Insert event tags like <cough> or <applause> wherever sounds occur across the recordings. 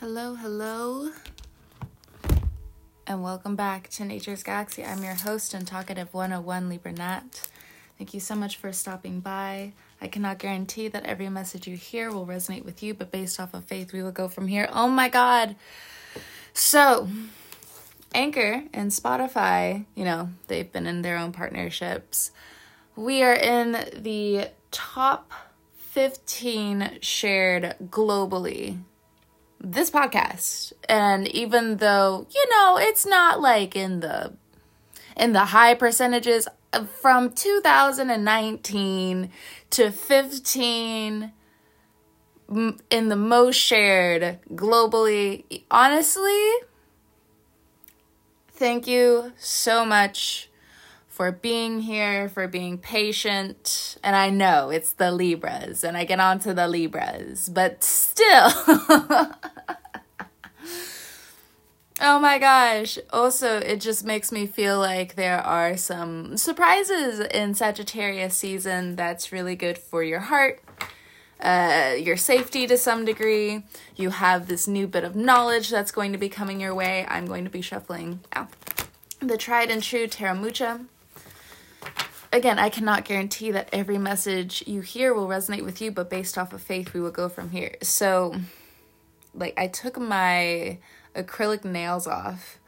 Hello, hello, and welcome back to Nature's Galaxy. I'm your host and talkative 101 Libra Nat. Thank you so much for stopping by. I cannot guarantee that every message you hear will resonate with you, but based off of faith, we will go from here. Oh my God. So, Anchor and Spotify, you know, they've been in their own partnerships. We are in the top 15 shared globally this podcast. And even though you know it's not like in the in the high percentages uh, from 2019 to 15 in the most shared globally honestly thank you so much for being here, for being patient. And I know it's the Libras, and I get on to the Libras, but still. <laughs> oh my gosh. Also, it just makes me feel like there are some surprises in Sagittarius season that's really good for your heart. Uh, your safety to some degree. You have this new bit of knowledge that's going to be coming your way. I'm going to be shuffling out the tried and true Tarot Mucha again, I cannot guarantee that every message you hear will resonate with you, but based off of faith, we will go from here. So, like, I took my acrylic nails off,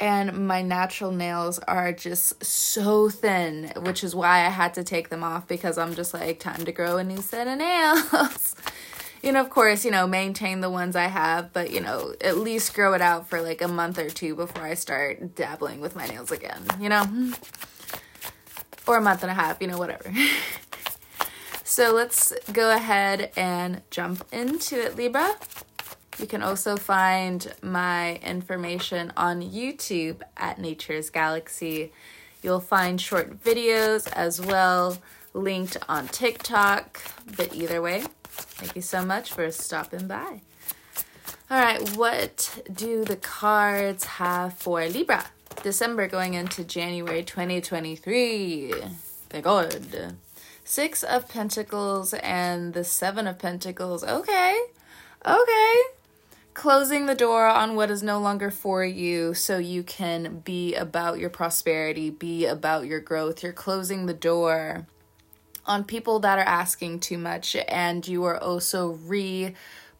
and my natural nails are just so thin, which is why I had to take them off because I'm just like, time to grow a new set of nails. <laughs> you know, of course, you know, maintain the ones I have, but you know, at least grow it out for like a month or two before I start dabbling with my nails again, you know? Or a month and a half, you know, whatever. <laughs> so let's go ahead and jump into it, Libra. You can also find my information on YouTube at Nature's Galaxy. You'll find short videos as well, linked on TikTok. But either way, thank you so much for stopping by. All right, what do the cards have for Libra? December going into January 2023. Thank God. Six of Pentacles and the Seven of Pentacles. Okay. Okay. Closing the door on what is no longer for you so you can be about your prosperity, be about your growth. You're closing the door on people that are asking too much, and you are also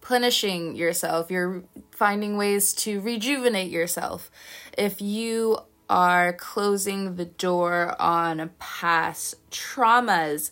replenishing yourself. You're finding ways to rejuvenate yourself if you are closing the door on past traumas,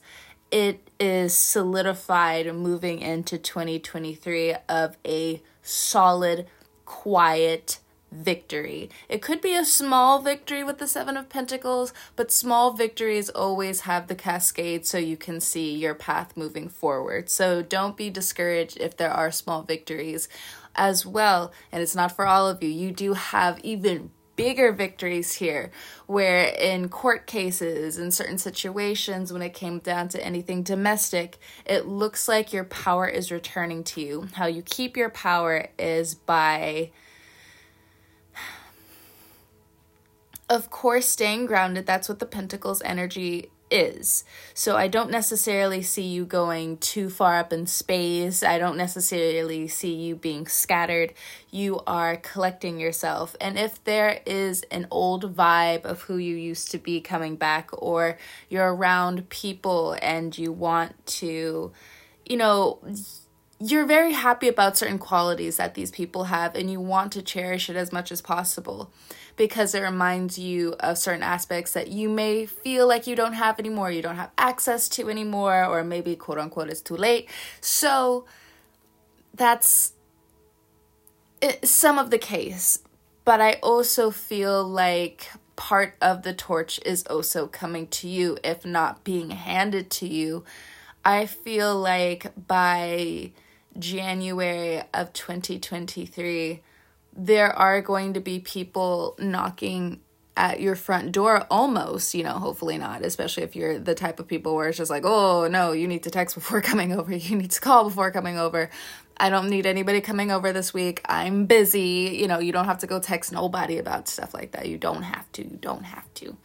it is solidified moving into 2023 of a solid, quiet victory. It could be a small victory with the 7 of pentacles, but small victories always have the cascade so you can see your path moving forward. So don't be discouraged if there are small victories as well. And it's not for all of you. You do have even bigger victories here where in court cases in certain situations when it came down to anything domestic it looks like your power is returning to you how you keep your power is by of course staying grounded that's what the pentacles energy is. So I don't necessarily see you going too far up in space. I don't necessarily see you being scattered. You are collecting yourself. And if there is an old vibe of who you used to be coming back, or you're around people and you want to, you know, you're very happy about certain qualities that these people have and you want to cherish it as much as possible because it reminds you of certain aspects that you may feel like you don't have anymore, you don't have access to anymore, or maybe quote unquote it's too late. So that's some of the case. But I also feel like part of the torch is also coming to you, if not being handed to you. I feel like by January of 2023, there are going to be people knocking at your front door almost, you know, hopefully not, especially if you're the type of people where it's just like, oh no, you need to text before <laughs> coming over, you need to call before coming over. I don't need anybody coming over this week. I'm busy. You know, you don't have to go text nobody about stuff like that. You don't have to. You don't have to.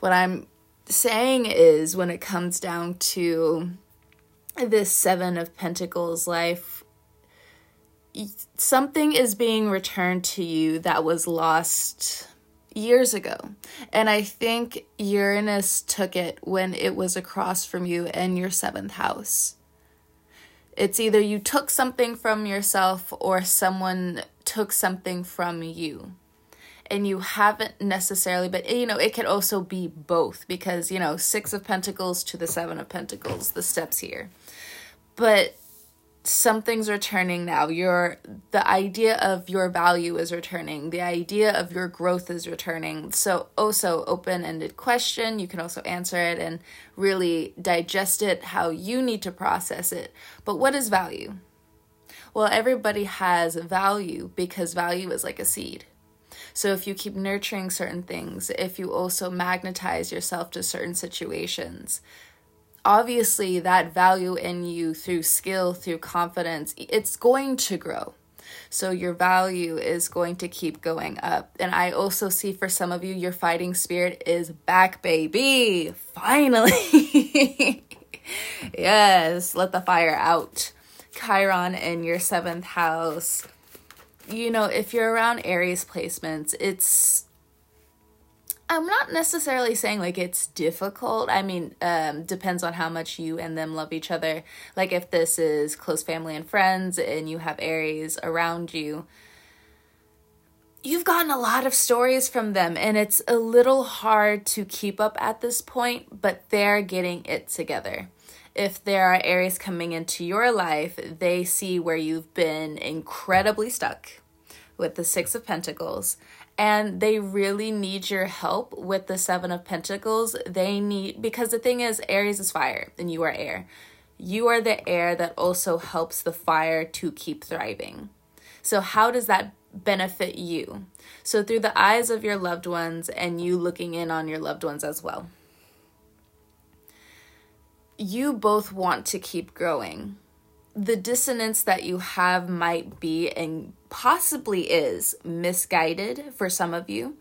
What I'm saying is when it comes down to this 7 of pentacles life something is being returned to you that was lost years ago. And I think Uranus took it when it was across from you in your seventh house. It's either you took something from yourself or someone took something from you. And you haven't necessarily, but you know, it could also be both because, you know, Six of Pentacles to the Seven of Pentacles, the steps here. But something's returning now. Your the idea of your value is returning. The idea of your growth is returning. So also open-ended question. You can also answer it and really digest it how you need to process it. But what is value? Well everybody has value because value is like a seed. So if you keep nurturing certain things if you also magnetize yourself to certain situations obviously that value in you through skill, through confidence, it's going to grow. So your value is going to keep going up. And I also see for some of you, your fighting spirit is back, baby. Finally. <laughs> yes, let the fire out. Chiron in your seventh house. You know, if you're around Aries placements, it's I'm not necessarily saying like it's difficult. I mean, um, depends on how much you and them love each other. Like if this is close family and friends and you have Aries around you, you've gotten a lot of stories from them and it's a little hard to keep up at this point, but they're getting it together. If there are Aries coming into your life, they see where you've been incredibly stuck with the Six of Pentacles and they really need your help with the seven of pentacles. They need because the thing is aries is fire and you are air. You are the air that also helps the fire to keep thriving. So how does that benefit you? So through the eyes of your loved ones and you looking in on your loved ones as well. You both want to keep growing. The dissonance that you have might be and possibly is misguided for some of you.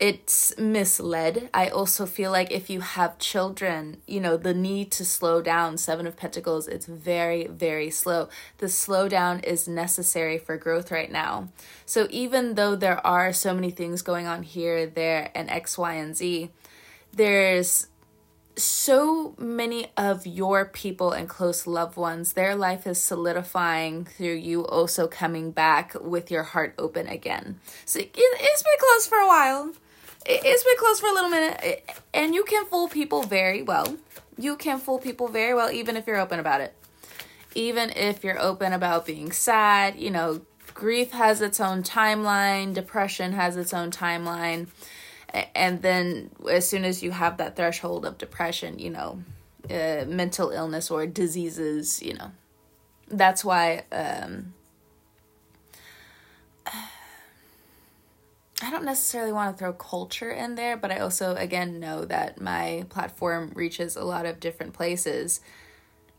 It's misled. I also feel like if you have children, you know, the need to slow down, Seven of Pentacles, it's very, very slow. The slowdown is necessary for growth right now. So even though there are so many things going on here, there, and X, Y, and Z, there's so many of your people and close loved ones, their life is solidifying through you also coming back with your heart open again. So it, has been closed for a while. It, it's been closed for a little minute. and you can fool people very well. You can fool people very well, even if you're open about it. Even if you're open about being sad, you know, grief has its own timeline, depression has its own timeline and then as soon as you have that threshold of depression you know uh, mental illness or diseases you know that's why um, <sighs> I don't necessarily want to throw culture in there, but I also, again, know that my platform reaches a lot of different places.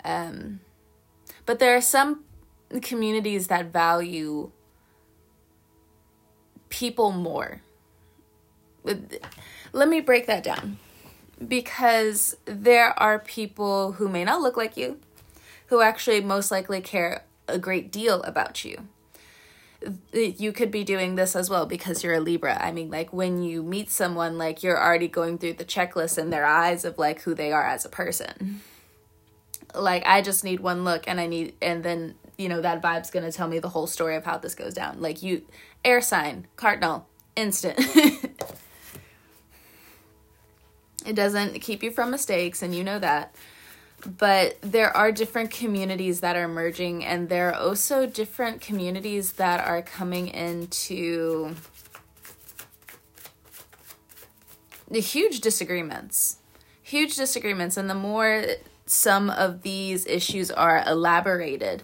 Um, but there are some communities that value people more let me break that down because there are people who may not look like you who actually most likely care a great deal about you you could be doing this as well because you're a Libra. I mean, like when you meet someone, like you're already going through the checklist in their eyes of like who they are as a person. Like, I just need one look and I need, and then, you know, that vibe's gonna tell me the whole story of how this goes down. Like, you, air sign, cardinal, instant. <laughs> It doesn't keep you from mistakes, and you know that. But there are different communities that are merging, and there are also different communities that are coming into the huge disagreements. Huge disagreements. And the more some of these issues are elaborated,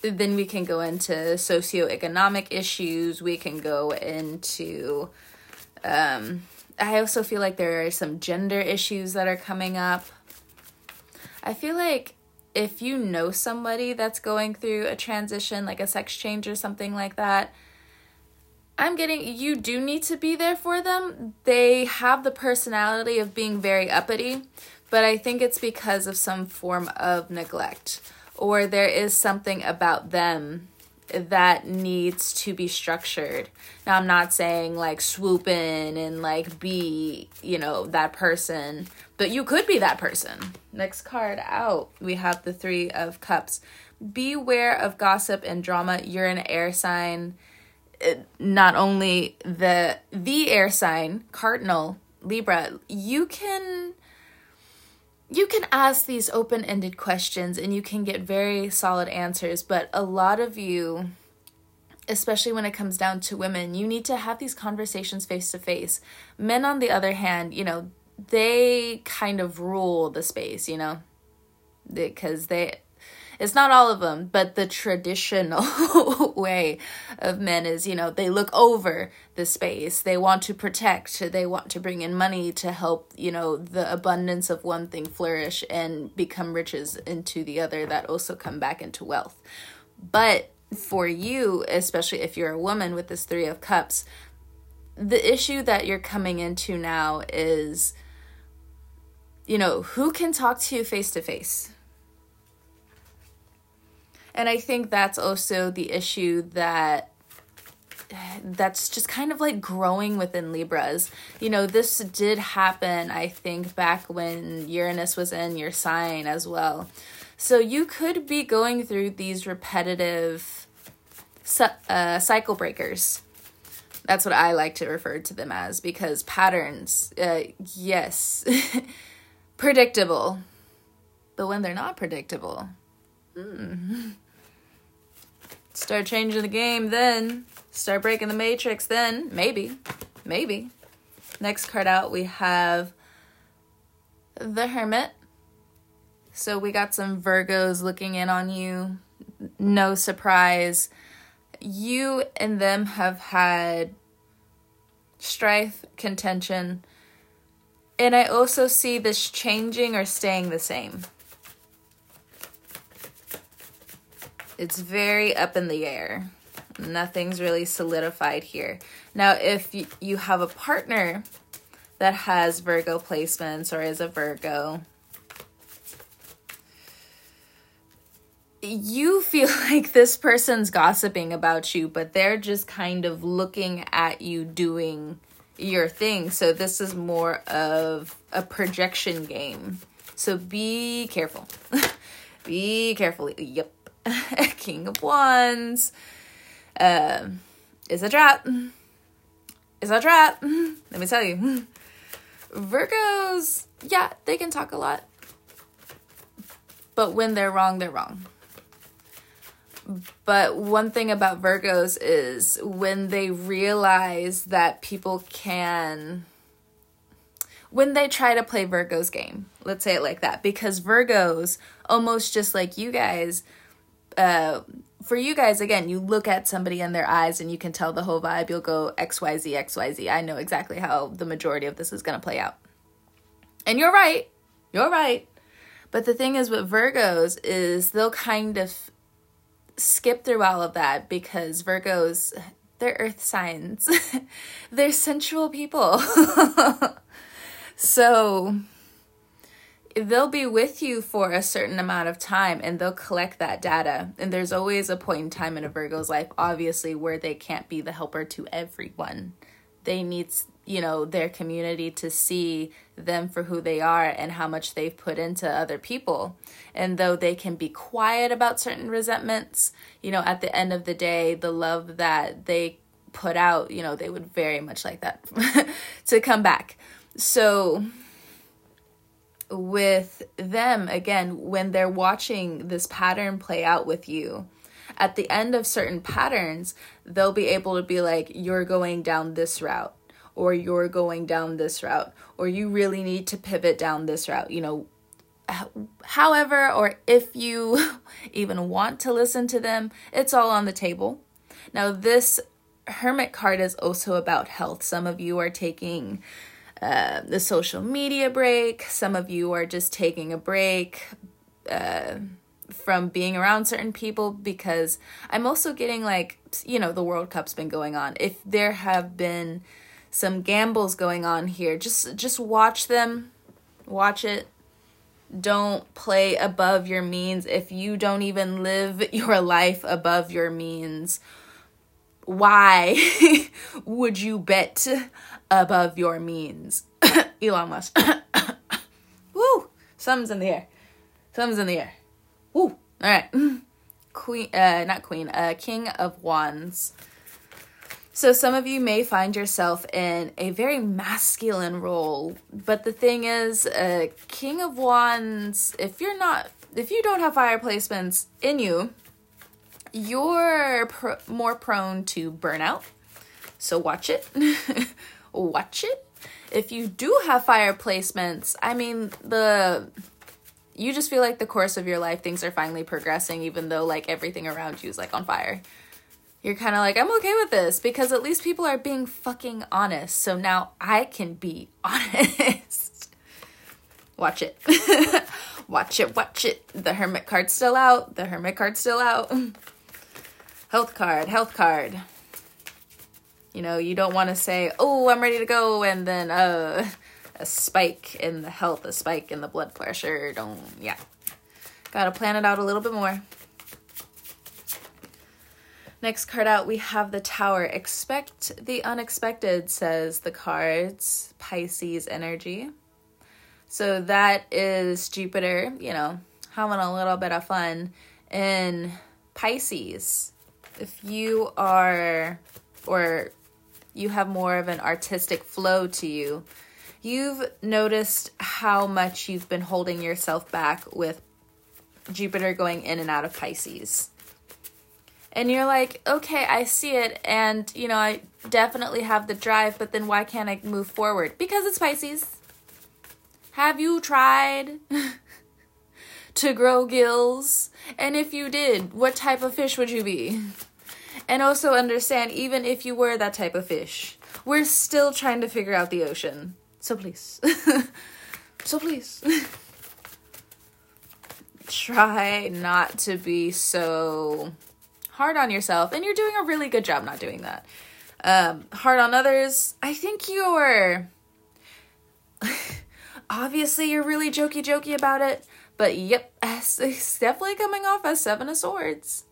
then we can go into socioeconomic issues, we can go into um, I also feel like there are some gender issues that are coming up. I feel like if you know somebody that's going through a transition, like a sex change or something like that, I'm getting you do need to be there for them. They have the personality of being very uppity, but I think it's because of some form of neglect or there is something about them that needs to be structured. Now, I'm not saying like swoop in and like be, you know, that person, but you could be that person. Next card out, we have the Three of Cups. Beware of gossip and drama. You're an air sign. Uh, not only the the air sign, cardinal Libra, you can you can ask these open ended questions and you can get very solid answers, but a lot of you, especially when it comes down to women, you need to have these conversations face to face. Men, on the other hand, you know, they kind of rule the space, you know, because they it's not all of them, but the traditional <laughs> way of men is, you know, they look over the space. They want to protect. They want to bring in money to help, you know, the abundance of one thing flourish and become riches into the other that also come back into wealth. But for you, especially if you're a woman with this 3 of cups, the issue that you're coming into now is you know, who can talk to you face to face? And I think that's also the issue that that's just kind of like growing within Libras. You know, this did happen, I think, back when Uranus was in your sign as well. So you could be going through these repetitive uh, cycle breakers. That's what I like to refer to them as because patterns, uh, yes, <laughs> predictable. But when they're not predictable, hmm. <laughs> Start changing the game then. Start breaking the matrix then. Maybe. Maybe. Next card out, we have the Hermit. So we got some Virgos looking in on you. No surprise. You and them have had strife, contention. And I also see this changing or staying the same. It's very up in the air. Nothing's really solidified here. Now, if you have a partner that has Virgo placements or is a Virgo, you feel <laughs> like this person's gossiping about you, but they're just kind of looking at you doing your thing. So this is more of a projection game. So be careful. <laughs> be careful. Yep. <laughs> King of Wands. Uh, is a trap. Is a trap. <laughs> Let me tell you. <laughs> Virgos, yeah, they can talk a lot. But when they're wrong, they're wrong. But one thing about Virgos is when they realize that people can when they try to play Virgo's game. Let's say it like that because Virgos almost just like you guys uh, for you guys, again, you look at somebody in their eyes and you can tell the whole vibe. You'll go XYZ, XYZ. I know exactly how the majority of this is going to play out. And you're right. You're right. But the thing is with Virgos is they'll kind of skip through all of that because Virgos, they're earth signs. <laughs> they're sensual people. <laughs> so they'll be with you for a certain amount of time and they'll collect that data. And there's always a point in time in a Virgo's life, obviously, where they can't be the helper to everyone. They need, you know, their community to see them for who they are and how much they've put into other people. And though they can be quiet about certain resentments, you know, at the end of the day, the love that they put out, you know, they would very much like that <laughs> to come back. So, with them again when they're watching this pattern play out with you. At the end of certain patterns they'll be able to be like you're going down this route or you're going down this route or you really need to pivot down this route you know. However or if you <laughs> even want to listen to them it's all on the table. Now this hermit card is also about health. Some of you are taking uh, the social media break. Some of you are just taking a break uh, from being around certain people because I'm also getting like, you know, the World Cup's been going on. If there have been some gambles going on here, just just watch them, watch it, don't play above your means, if you don't even live <laughs> your life above your means, why <laughs> would you bet above your means? <laughs> Elon Musk. <coughs> Woo! Something's in the air. Something's in the air. Woo! All right. <coughs> Queen, uh, not queen, uh, king of wands. So some of you may find yourself in a very masculine role, but the thing is, uh, king of wands, if you're not, if you don't have fire placements in you, you're pr- more prone to burnout. So watch it. <laughs> watch it. If you do have fire placements, I mean, the you just feel like the course of your life things are finally progressing even though like everything around you is like on fire. You're kind of like i'm okay with this because at least people are being fucking honest. So now i can be <laughs> honest. Watch it. <laughs> Watch it watch it. The hermit card's still out. The hermit card's still out. <laughs> Health card health card you know you don't want to say oh i'm ready to go and then uh a spike in the health, a spike in the blood pressure. Don't, yeah. Gotta plan it out a little bit more. Next card out, we have the Tower. Expect the unexpected, says the cards. Pisces energy. So that is Jupiter, you know, having a little bit of fun in Pisces. If you are, or you have more of an artistic flow to you, you've noticed how much you've been holding yourself back with Jupiter going in and out of Pisces. And you're like, okay, I see it, and you know, I definitely have the drive, but then why can't I move forward? Because it's Pisces. Have you tried <laughs> to grow gills? And if you did, what type of fish would you be? <laughs> And also understand, even if you were that type of fish, we're still trying to figure out the ocean. So please. <laughs> so please. <laughs> Try not to be so hard on yourself. And you're doing a really good job not doing that. Um, hard on others. I think you're. <laughs> Obviously, you're really jokey jokey about it. But yep, it's definitely coming off as Seven of Swords.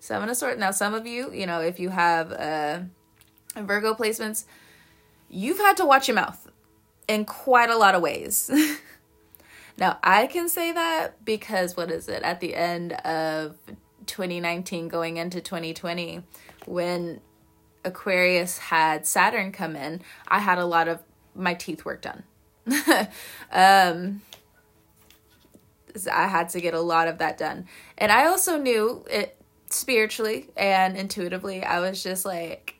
Seven of Swords. Now, some of you, you know, if you have uh, Virgo placements, you've had to watch your mouth in quite a lot of ways. <laughs> now, I can say that because what is it? At the end of 2019 going into 2020 when Aquarius had Saturn come in, I had a lot of my teeth work done. <laughs> um I had to get a lot of that done. And I also knew it spiritually and intuitively. I was just like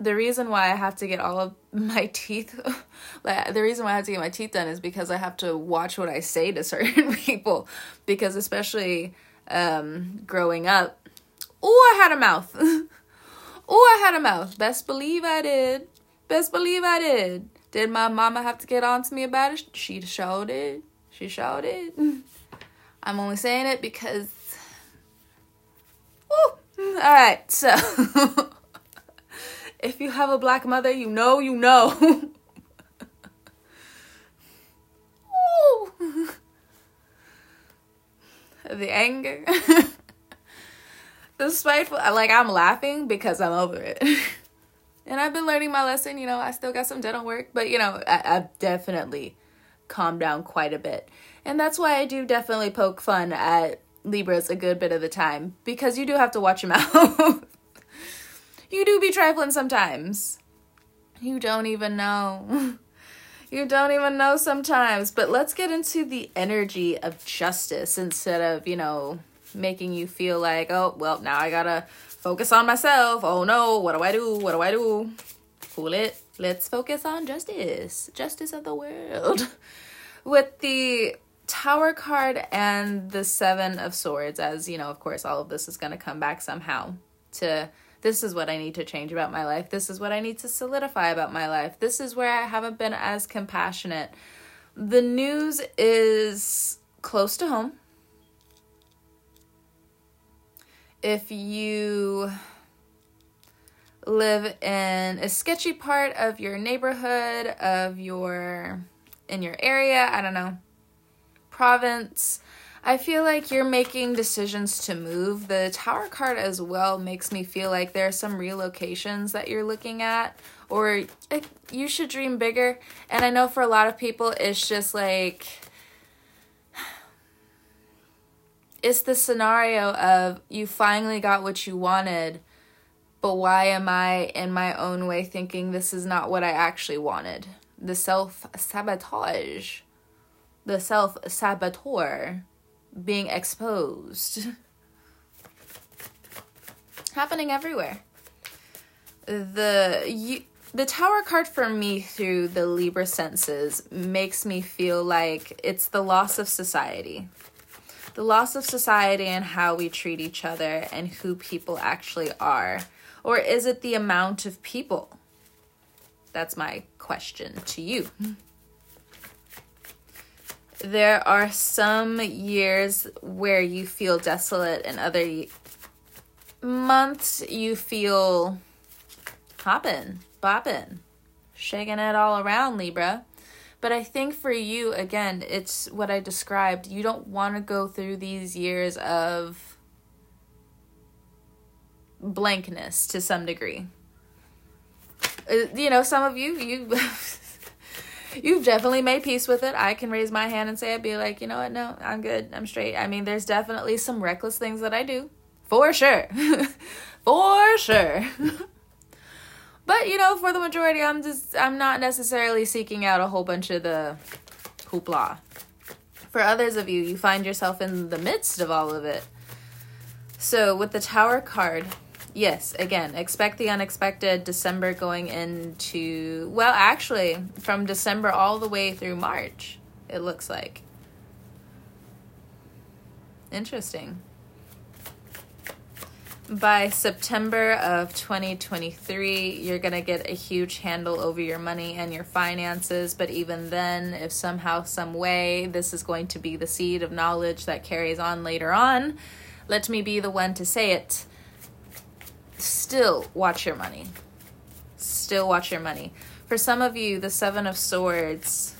the reason why I have to get all of my <laughs> teeth, like, the reason why I have to get my teeth done is because I have to watch what I say to <laughs> certain people. Because especially um, growing up, oh, I had a mouth. <laughs> oh, I had a mouth. Best believe I did. Best believe I did. Did my mama have to get on to me about it? She sure did. She sure did. I'm only saying it because. All right, so. <laughs> If you have a black mother, you know, you know. the anger. the spiteful. Like, I'm laughing because I'm over it. and I've been learning my lesson. You know, I still got some dental work, but, you know, I, I've definitely calmed down quite a bit. And that's why I do definitely poke fun at Libras a good bit of the time because you do have to watch your <laughs> mouth you do be trifling sometimes. You don't even know. you don't even know sometimes. But let's get into the energy of justice instead of, you know, making you feel like, oh, well, now I gotta focus on myself. Oh no, what do I do? What do I do? Cool it. Let's focus on justice. Justice of the world. <laughs> With the Tower card and the Seven of Swords, as you know, of course, all of this is going to come back somehow to this is what I need to change about my life. This is what I need to solidify about my life. This is where I haven't been as compassionate. The news is close to home. If you live in a sketchy part of your neighborhood, of your in your area, I don't know. Province. I feel like you're making decisions to move. The tower card as well makes me feel like there are some relocations that you're looking at, or it, you should dream bigger. And I know for a lot of people, it's just like it's the scenario of you finally got what you wanted, but why am I in my own way thinking this is not what I actually wanted? The self sabotage, the self saboteur being exposed. <laughs> Happening everywhere. The you, the tower card for me through the Libra senses makes me feel like it's the loss of society the loss of society and how we treat each other and who people actually are? Or is it the amount of people? That's my question to you. There are some years where you feel desolate, and other months you feel hopping, bopping, shaking it all around, Libra. But I think for you, again, it's what I described. You don't want to go through these years of blankness to some degree. Uh, you know, some of you, you. <laughs> you've definitely made peace with it. I can raise my hand and say I'd be like, you know what? No, I'm good. I'm straight. I mean, there's definitely some reckless things that I do. For sure. <laughs> For sure. <laughs> But you know, for the majority, I'm just I'm not necessarily seeking out a whole bunch of the hoopla. For others of you, you find yourself in the midst of all of it. So with the Tower card, yes, again, expect the unexpected. December going into well, actually, from December all the way through March, it looks like. Interesting by September of 2023, you're going to get a huge handle over your money and your finances. But even then, if somehow, some way, this is going to be the seed of knowledge that carries on later on, let me be the one to say it. Still watch your money. Still watch your money. For some of you, the Seven of Swords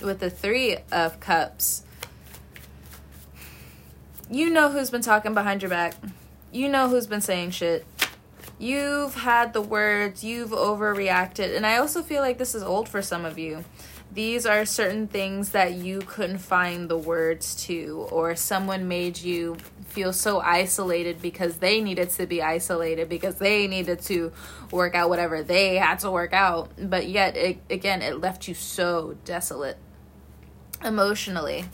with the Three of Cups, you know who's been talking behind your back you know who's been saying shit. You've had the words, you've overreacted. And I also feel like this is old for some of you. These are certain things that you couldn't find the words to, or someone made you feel so isolated because they needed to be isolated, because they needed to work out whatever they had to work out. But yet, it, again, it left you so desolate emotionally.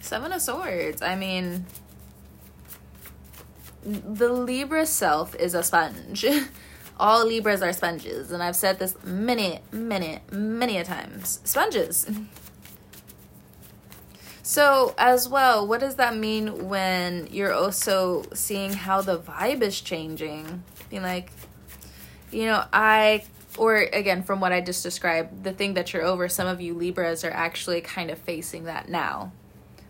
Seven of Swords. I mean, the Libra self is a sponge. <laughs> All Libras are sponges, and I've said this many, many, many a times. Sponges. <laughs> So, as well, what does that mean when you're also seeing how the vibe is changing? Being like, you know, I, or again, from what I just described, the thing that you're over, some of you Libras are actually kind of facing that now.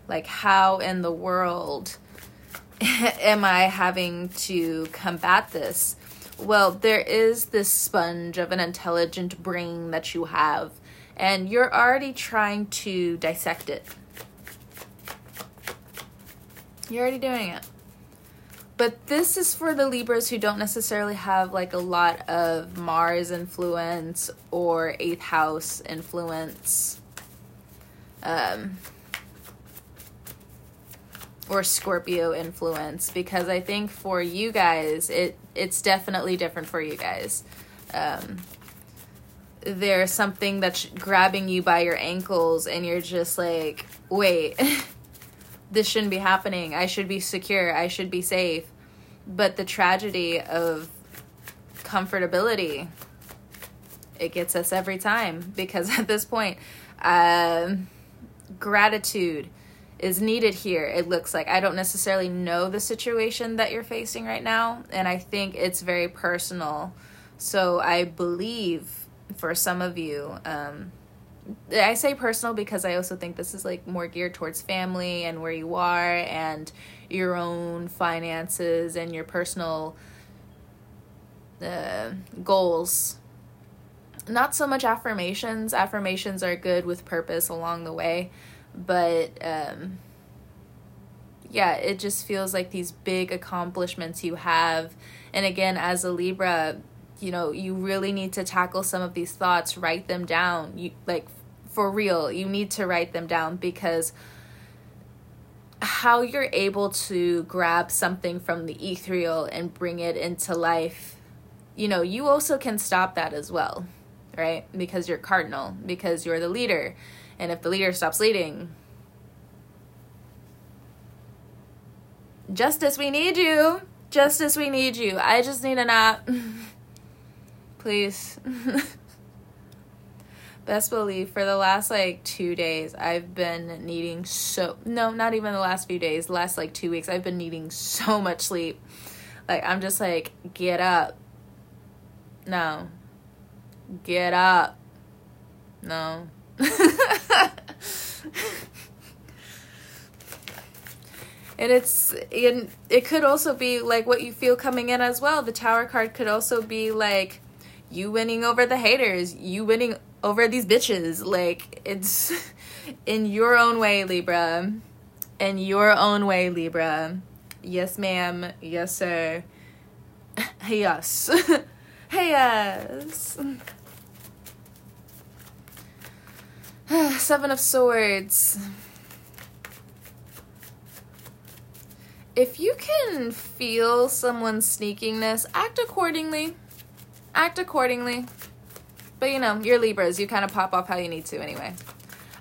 Like, how in the world <laughs> am I having to combat this? Well, there is this sponge of an intelligent brain that you have, and you're already trying to dissect it. You're already doing it. But this is for the Libras who don't necessarily have like a lot of Mars influence or eighth house influence. Um, or Scorpio influence because I think for you guys it it's definitely different for you guys. Um, there's something that's grabbing you by your ankles and you're just like, "Wait, <laughs> this shouldn't be happening. I should be secure. I should be safe." But the tragedy of comfortability it gets us every time because <laughs> at this point um, gratitude is needed here it looks like. I don't necessarily know the situation that you're facing right now and i think it's very personal. So i believe for some of you um, i say personal because i also think this is like more geared towards family and where you are and your own finances and your personal uh, goals. Not so much affirmations. Affirmations are good with purpose along the way, but um, yeah, it just feels like these big accomplishments you have. And again, as a Libra, you know, you really need to tackle some of these thoughts, write them down. You like for real, you need to write them down because how you're able to grab something from the ethereal and bring it into life, you know, you also can stop that as well right? Because you're cardinal, because you're the leader. And if the leader stops leading, Justice, we need you. Justice, we need you. I just need a nap. <laughs> Please. <laughs> Best believe for the last like two days, I've been needing so no, not even the last few days, last like two weeks, I've been needing so much sleep. Like I'm just like, get up. No, Get up. No. And it's in it could also be like what you feel coming in as well. The tower card could also be like you winning over the haters you winning over these bitches. Like it's <laughs> in your own way libra. In your own way libra. Yes ma'am. Yes sir. <laughs> <laughs> Hey yes. Hey yes <sighs> Seven of Swords. If you can feel someone's sneakiness, act accordingly. Act accordingly. But you know, you're Libras, you kind of pop off how you need to anyway.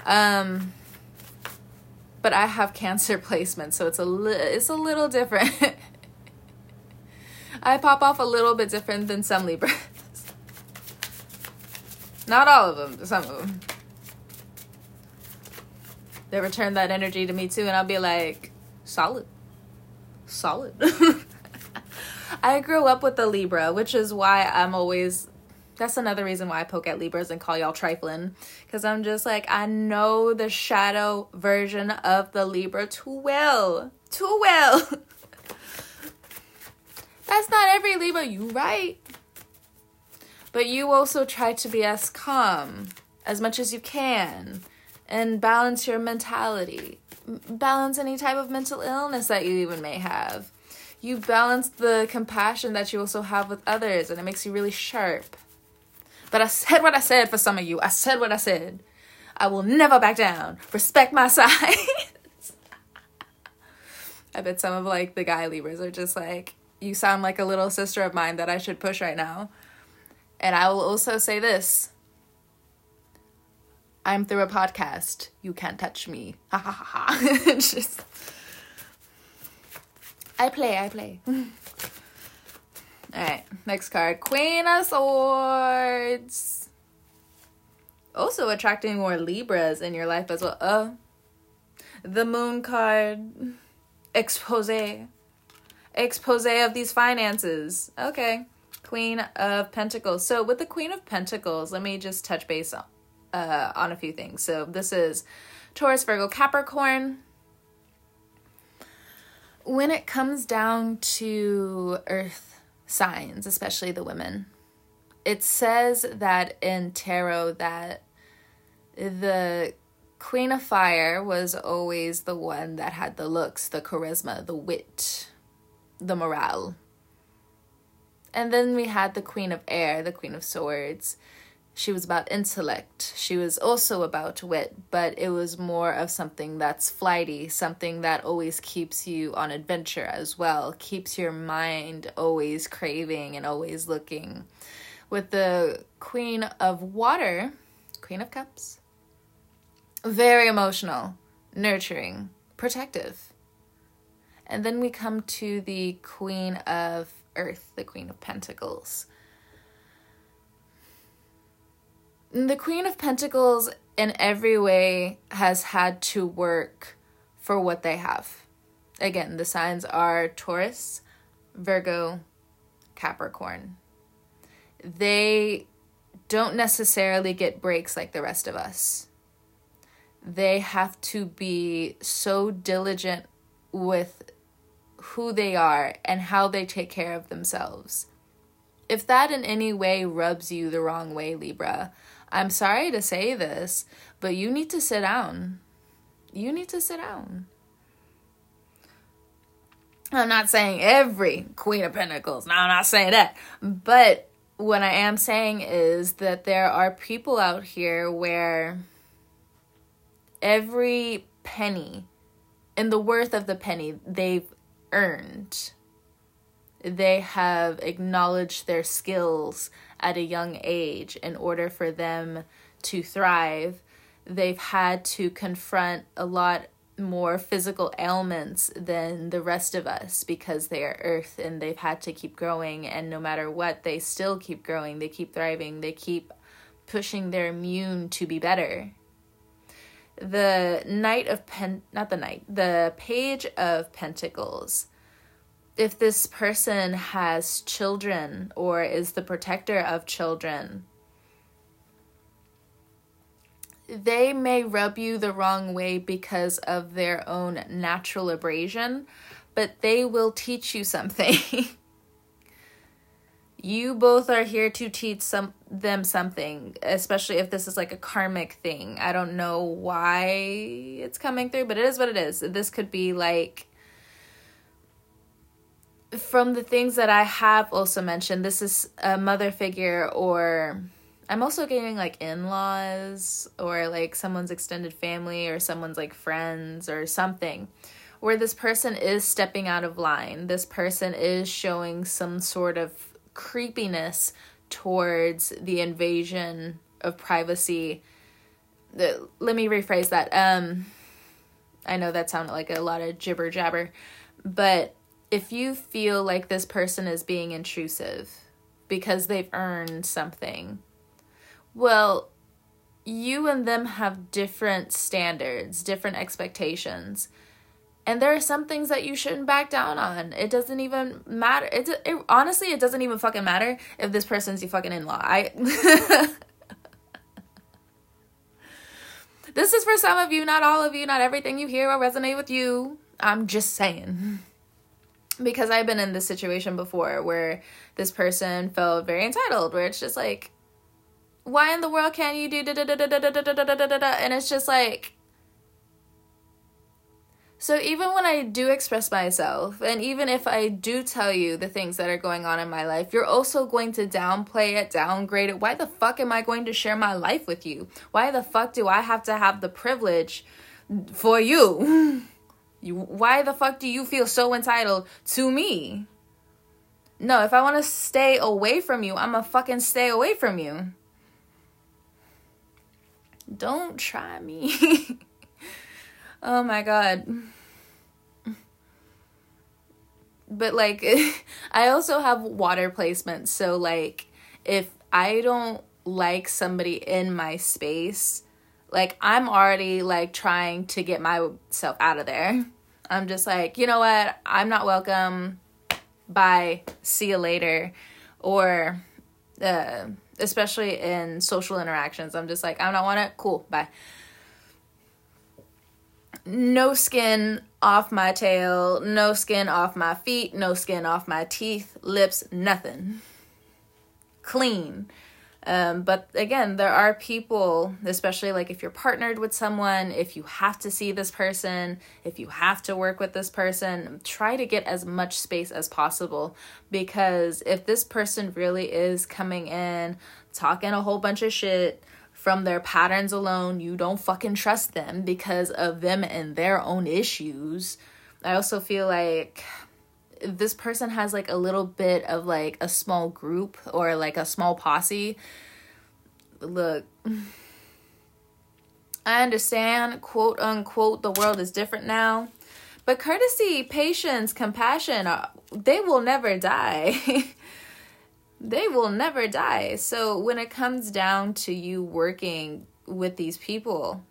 Um but I have <laughs> cancer placement, so it's a li- it's a little different. <laughs> I pop off a little bit different than some Libras. <laughs> Not all of them, some of them they return that energy to me too, and I'll be like, solid, solid. <laughs> I grew up with the Libra, which is why I'm always. That's another reason why I poke at Libras and call y'all trifling. Because I'm just like, I know the shadow version of the Libra too well. Too well. <laughs> That's not every Libra, you right. But you also try to be as calm as much as you can and balance your mentality. Balance any type of mental illness that you even may have. You balance the compassion that you also have with others, and it makes you really sharp. But I said what I said for some of you. I said what I said. I will never back down. Respect my <laughs> size. <laughs> I bet some of like the guy Libras are just like, you sound like a little sister of mine that I should push right now. And I will also say this I'm through a podcast. You can't touch me. Ha ha ha ha. <laughs> Just. I play, I play. Alright, next card. Queen of Swords. Also attracting more Libras in your life as well. Uh, the Moon card. Expose. Expose of these finances. Okay. Queen of Pentacles. So with the Queen of Pentacles, let me just touch base on uh, on a few things. So this is Taurus, Virgo, Capricorn. When it comes down to earth signs, especially the women, it says that in tarot that the Queen of Fire was always the one that had the looks, the charisma, the wit, the morale. And then we had the Queen of Air, the Queen of Swords, she was about intellect. She was also about wit, but it was more of something that's flighty, something that always keeps you on adventure as well, keeps your mind always craving and always looking. With the Queen of Water, Queen of Cups, very emotional, nurturing, protective. And then we come to the Queen of Earth, the Queen of Pentacles the Queen of Pentacles, in every way, has had to work for what they have. Again, the signs are Taurus, Virgo, Capricorn. They don't necessarily get breaks like the rest of us. They have to be so diligent with who they are and how they take care of themselves If that in any way rubs you the wrong way, Libra, I'm sorry to say this, but you need to sit down. You need to sit down. I'm not saying every Queen of Pentacles. No, I'm not saying that. But what I am saying is that there are people out here where every penny and the worth of the penny they've earned. They have acknowledged their skills at a young age in order for them to thrive. They've had to confront a lot more physical ailments than the rest of us because they are earth and they've had to keep growing. And no matter what they still keep growing. They keep thriving. They keep pushing their immune to be better. The knight of pen not the knight the page of pentacles if this person has children or is the protector of children they may rub you the wrong way because of their own natural abrasion, but they will teach you something. <laughs> you both are here to teach some them something, especially if this is like a karmic thing. I don't know why it's coming through, but it is what it is. This could be like from the things that I have also mentioned, this is a mother figure or I'm also getting like in laws or like someone's extended family or someone's like friends or something where this person is stepping out of line. This person is showing some sort of creepiness towards the invasion of privacy. Let me rephrase that. Um, I know that sounded like a lot of jibber jabber, but if you feel like this person is being intrusive because they've earned something well, you and them have different standards, different expectations. And there are some things that you shouldn't back down on. It doesn't even matter. It, it honestly, it doesn't even fucking matter if this person's your fucking in-law. I <laughs> This is for some of you, not all of you, not everything you hear will resonate with you. I'm just saying. <laughs> Because I've been in this situation before where this person felt very entitled, where it's just like, why in the world can't you do da da da da da da da da da da da and it's just like so even when I do express myself, and even if I do tell you the things that are going on in my life, you're also going to downplay it, downgrade it. Why the fuck am I going to share my life with you? Why the fuck do I have to have the privilege for you? You why the fuck do you feel so entitled to me? No, if I want to stay away from you, I'm gonna fucking stay away from you don't try me. <laughs> oh my god. But like <laughs> I also have water placements, so like if I don't like somebody in my space, like I'm already like trying to get myself out of there. I'm just like, you know what? I'm not welcome. Bye. See you later. Or uh especially in social interactions. I'm just like, I don't want it. Cool, bye. No skin off my tail, no skin off my feet, no skin off my teeth, lips, nothing. Clean. Um, but again, there are people, especially like if you're partnered with someone, if you have to see this person, if you have to work with this person, try to get as much space as possible. Because if this person really is coming in, talking a whole bunch of shit from their patterns alone, you don't fucking trust them because of them and their own issues. I also feel like this person has like a little bit of like a small group or like a small posse, look, I understand, quote unquote, the world is different now. But courtesy, patience, compassion, uh, they will never die. <laughs> they will never die. So when it comes down to you working with these people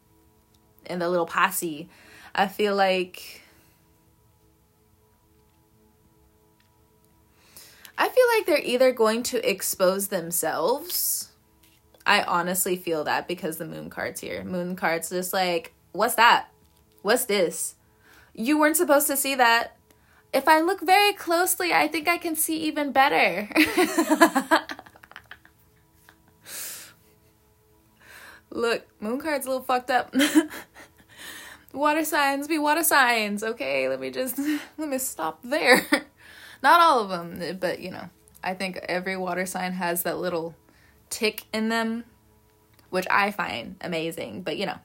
in the little posse, I feel like I feel like they're either going to expose themselves. I honestly feel that because the moon card's here. Moon card's just like, what's that? What's this? You weren't supposed to see that. if I look very closely, I think I can see even better. <laughs> look, moon card's a little fucked up. <laughs> water signs be water signs, okay? Let me just <laughs> let me stop there. Not all of them, but you know, I think every water sign has that little tick in them, which I find amazing, but you know,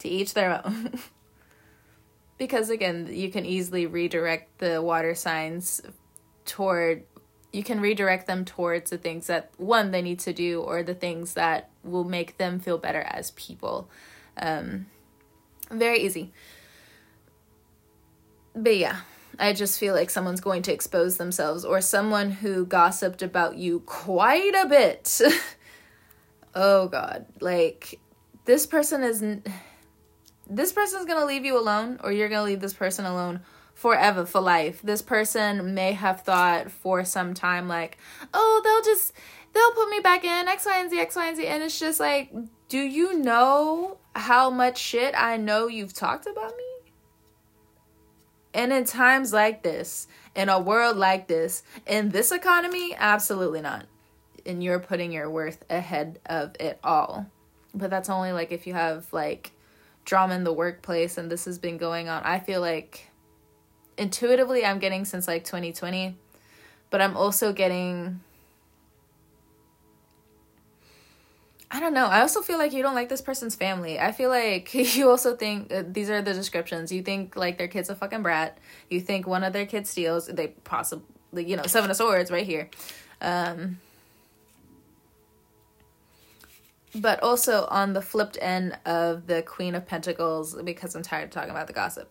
to each their own. <laughs> because again, you can easily redirect the water signs toward you can redirect them towards the things that one they need to do or the things that will make them feel better as people. Um, very easy. But yeah, I just feel like someone's going to expose themselves or someone who gossiped about you quite a bit. <laughs> oh god, like this person is this person's going to leave you alone or you're going to leave this person alone forever for life. This person may have thought for some time like, "Oh, they'll just they'll put me back in X, Y, and Z, X, Y, and Z." And it's just like, do you know how much shit I know you've talked about me? And in times like this, in a world like this, in this economy, absolutely not. And you're putting your worth ahead of it all. But that's only like if you have like drama in the workplace and this has been going on. I feel like intuitively I'm getting since like 2020, but I'm also getting I don't know. I also feel like you don't like this person's family. I feel like <laughs> you also think uh, these are the descriptions. You think like their kid's a fucking brat. You think one of their kids steals. They possibly, you know, Seven of Swords right here. Um, but also on the flipped end of the Queen of Pentacles, because I'm tired of talking about the gossip.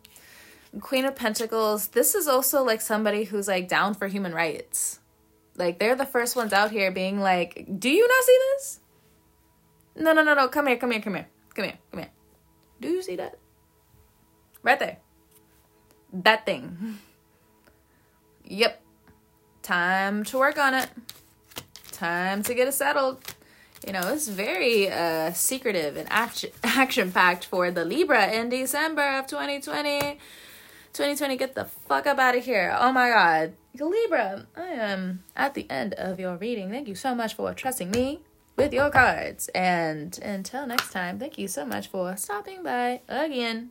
Queen of Pentacles, this is also like somebody who's like down for human rights. Like they're the first ones out here being like, "Do you not see this? No, no, no, no. Come here, come here, come here. Come here, come here. Do you see that? Right there. That thing. Yep. Time to work on it. Time to get it settled. You know, it's very uh secretive and action <laughs> action packed for the Libra in December of 2020. 2020, get the fuck up out of here. Oh my god. Libra, I am at the end of your reading. Thank you so much for trusting me with your cards. And until next time, thank you so much for stopping by again.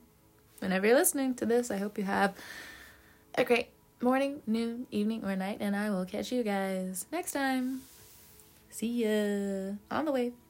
Whenever you're listening to this, I hope you have a great morning, noon, evening, or night. And I will catch you guys next time. See ya on the wave.